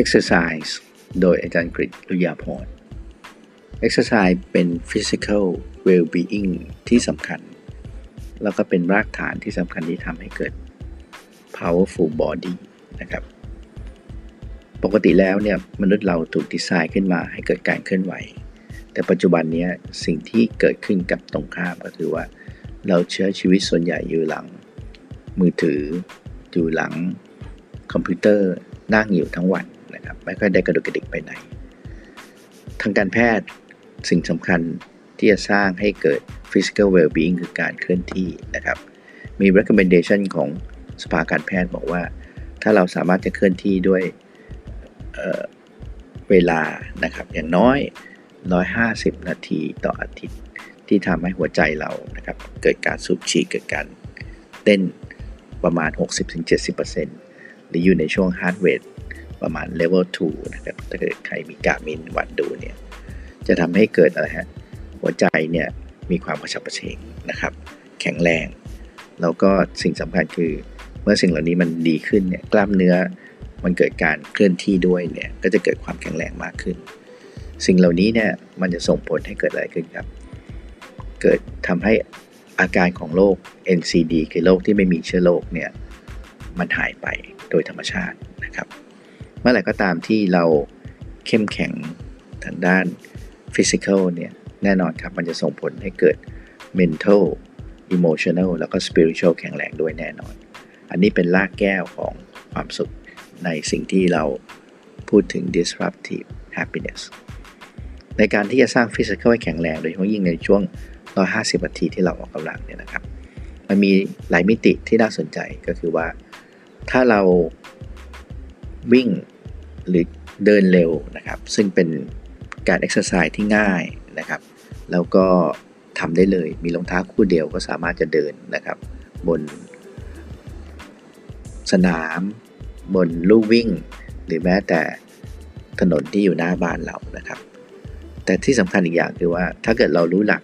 Exercise โดยอาจารย์กฤษลุยาพร Exercise เป็น Physical Well-being ที่สำคัญ แล้วก็เป็นรากฐานที่สำคัญที่ทำให้เกิด Powerful Body นะครับ ปกติแล้วเนี่ยมนุษย์เราถูกดีไซน์ขึ้นมาให้เกิดการเคลื่อนไหว แต่ปัจจุบันนี้สิ่งที่เกิดขึ้นกับตรงข้ามก็คือว่า เราเชื้อชีวิตส่วนใหญ่อยู่หลัง มือถืออยู่หลังคอมพิวเตอร์นั่งอยู่ทั้งวัน นะครับไม่ค่อยได้กระดุกกระดิกไปไหน ทางการแพทย์สิ่งสำคัญที่จะสร้างให้เกิด physical well-being คือการเคลื่อนที่นะครับ มี recommendation ของสภาการแพทย์บอกว่า ถ้าเราสามารถจะเคลื่อนที่ด้วยเเวลานะครับอย่างน้อย 150 นาทีต่ออาทิตย์ ที่ทำให้หัวใจเรานะครับเกิดการสูบฉีดเกิดการเต้นประมาณ 60-70%หรืออยู่ในช่วง heart rate ประมาณ level 2 นะครับ ถ้าเกิดใครมีกามินวัดดูเนี่ย จะทำให้เกิดอะไรฮะ หัวใจเนี่ยมีความกระฉับกระเฉงนะครับ แข็งแรง แล้วก็สิ่งสำคัญคือเมื่อสิ่งเหล่านี้มันดีขึ้นเนี่ย กล้ามเนื้อมันเกิดการเคลื่อนที่ด้วยเนี่ย ก็จะเกิดความแข็งแรงมากขึ้น สิ่งเหล่านี้เนี่ย มันจะส่งผลให้เกิดอะไรขึ้นครับ เกิดทำให้อาการของโรค NCD คือโรคที่ไม่มีเชื้อโรคเนี่ย มันหายไปโดยธรรมชาตินะครับ มื่อไหร่ก็ตามที่เราเข้มแข็งทางด้านฟิสิกอลเนี่ย แน่นอนครับ มันจะส่งผลให้เกิด mental emotional แล้วก็ spiritual แข็งแรงด้วยแน่นอน อันนี้เป็นรากแก้วของความสุขในสิ่งที่เราพูดถึง disruptive happiness ในการที่จะสร้างฟิสิกอลให้แข็งแรงโดยเฉพาะยิ่งในช่วง 150 นาทีที่เราออกกำลังเนี่ยนะครับ มันมีหลายมิติที่น่าสนใจก็คือว่า ถ้าเราวิ่ง หรือเดินเร็วนะครับ ซึ่งเป็นการเอ็กซ์ไซส์ที่ง่ายนะครับ แล้วก็ทำได้เลยมีรองเท้าคู่เดียวก็สามารถจะเดินนะครับ บน สนาม บนลู่วิ่ง หรือแม้แต่ถนนที่อยู่หน้าบ้านเรานะครับ แต่ที่สำคัญอีกอย่างคือว่าถ้าเกิดเรารู้หลัก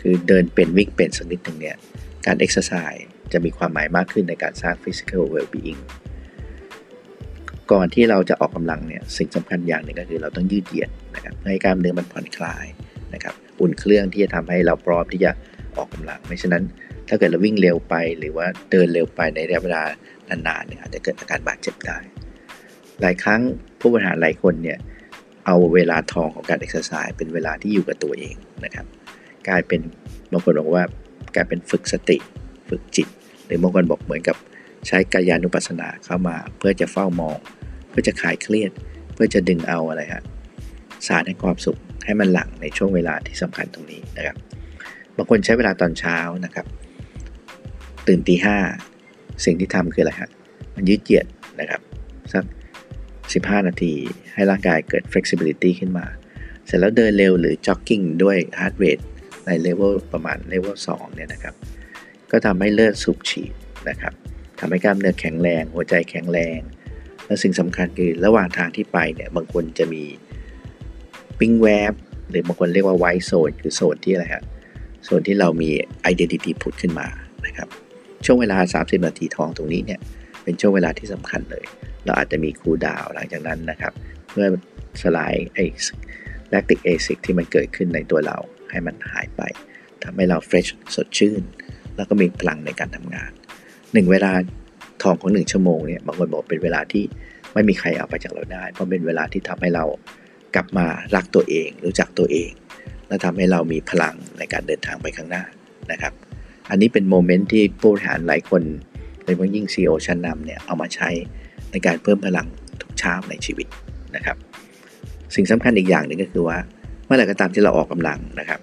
คือเดินเป็นวิ่งเป็นสักนิดหนึ่งเนี่ย การเอ็กซ์ไซส์จะมีความหมายมากขึ้นในการสร้าง physical well-being ก่อนที่เราจะออกกำลังเนี่ยสิ่งสำคัญอย่างหนึ่งก็คือเราต้องยืดเหยียดนะครับให้กล้ามเนื้อมันผ่อนคลายนะครับอุ่นเครื่องที่จะทำให้เราพร้อมที่จะออกกำลังไม่ฉะนั้น ถ้าเกิดเราวิ่งเร็วไปหรือว่าเดินเร็วไปในระยะเวลานานๆเนี่ยอาจจะเกิดอาการบาดเจ็บได้ หลายครั้งผู้บริหารหลายคนเนี่ยเอาเวลาทองของการเอ็กซ์ไซส์เป็นเวลาที่อยู่กับตัวเองนะครับ กลายเป็นบางคนบอกว่ากลายเป็นฝึกสติ ฝึกจิต หรือบางคนบอกเหมือนกับ ใช้กายานุปัสสนาเข้ามา เพื่อจะเฝ้ามอง เพื่อจะคลายเครียด เพื่อจะดึงเอาอะไรฮะสารแห่งความสุขให้มันหลั่งในช่วงเวลาที่สำคัญตรงนี้นะครับ บางคนใช้เวลาตอนเช้านะครับ ตื่นตีห้าสิ่งที่ทำคืออะไรฮะมันยืดเหยียดนะครับสัก 15 นาที ให้ร่างกายเกิด flexibility ขึ้นมา เสร็จแล้วเดินเร็วหรือ jogging ด้วย heart rate ในเลเวลประมาณเลเวล2เนี่ยนะครับ ก็ทำให้เลือดสูบฉีดนะครับ ทำให้กล้ามเนื้อแข็งแรง หัวใจแข็งแรง และสิ่งสำคัญคือระหว่างทางที่ไปเนี่ยบางคนจะมีปิ๊งแวบหรือบางคนเรียกว่าไวโซนคือโซนที่อะไรฮะโซนที่เรามี identity ผุดขึ้นมานะครับช่วงเวลา 30 นาทีทองตรงนี้เนี่ยเป็นช่วงเวลาที่สำคัญเลย เราอาจจะมี cool down หลังจากนั้นนะครับ เพื่อสลายไอ้ lactic acid ที่มันเกิดขึ้นในตัวเราให้มันหายไปทำให้เรา fresh สดชื่น แล้วก็มีพลังในการทำงาน หนึ่งเวลาทองของหนึ่งชั่วโมงเนี่ยบางคนบอกเป็นเวลาที่ไม่มีใครเอาไปจากเราได้ เพราะเป็นเวลาที่ทำให้เรากลับมารักตัวเอง รู้จักตัวเอง และทำให้เรามีพลังในการเดินทางไปข้างหน้านะครับ อันนี้เป็น moment ที่ผู้บริหารหลายคนโดยเฉพาะยิ่ง CEO ชั้นนำเนี่ยเอามาใช้ในการเพิ่มพลังทุกเช้าในชีวิตนะครับ สิ่งสำคัญอีกอย่างหนึ่งก็คือว่าเมื่อไหร่ก็ตามที่เราออกกำลังนะครับ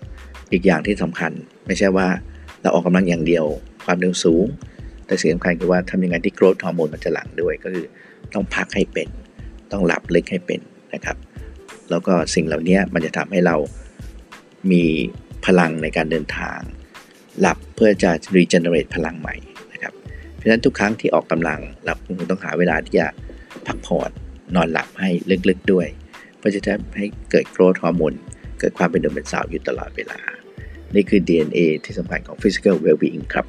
อีกอย่างที่สำคัญไม่ใช่ว่าเราออกกำลังอย่างเดียว ความเร็วสูง แต่สิ่งสำคัญคือว่าทำยังไงที่โกรทฮอร์โมนมันจะหลั่งด้วยก็คือต้องพักให้เป็น ต้องหลับลึกให้เป็นนะครับ แล้วก็สิ่งเหล่านี้มันจะทำให้เรามีพลังในการเดินทาง หลับเพื่อจะรีเจนเรตพลังใหม่นะครับ เพราะฉะนั้นทุกครั้งที่ออกกำลังเราคงต้องหาเวลาที่จะพักผ่อนนอนหลับให้ลึกๆด้วย เพื่อจะทำให้เกิดโกรทฮอร์โมนเกิดความเป็นหนุ่มเป็นสาวอยู่ตลอดเวลา นี่คือ DNA ที่สำคัญของ Physical Well-being ครับ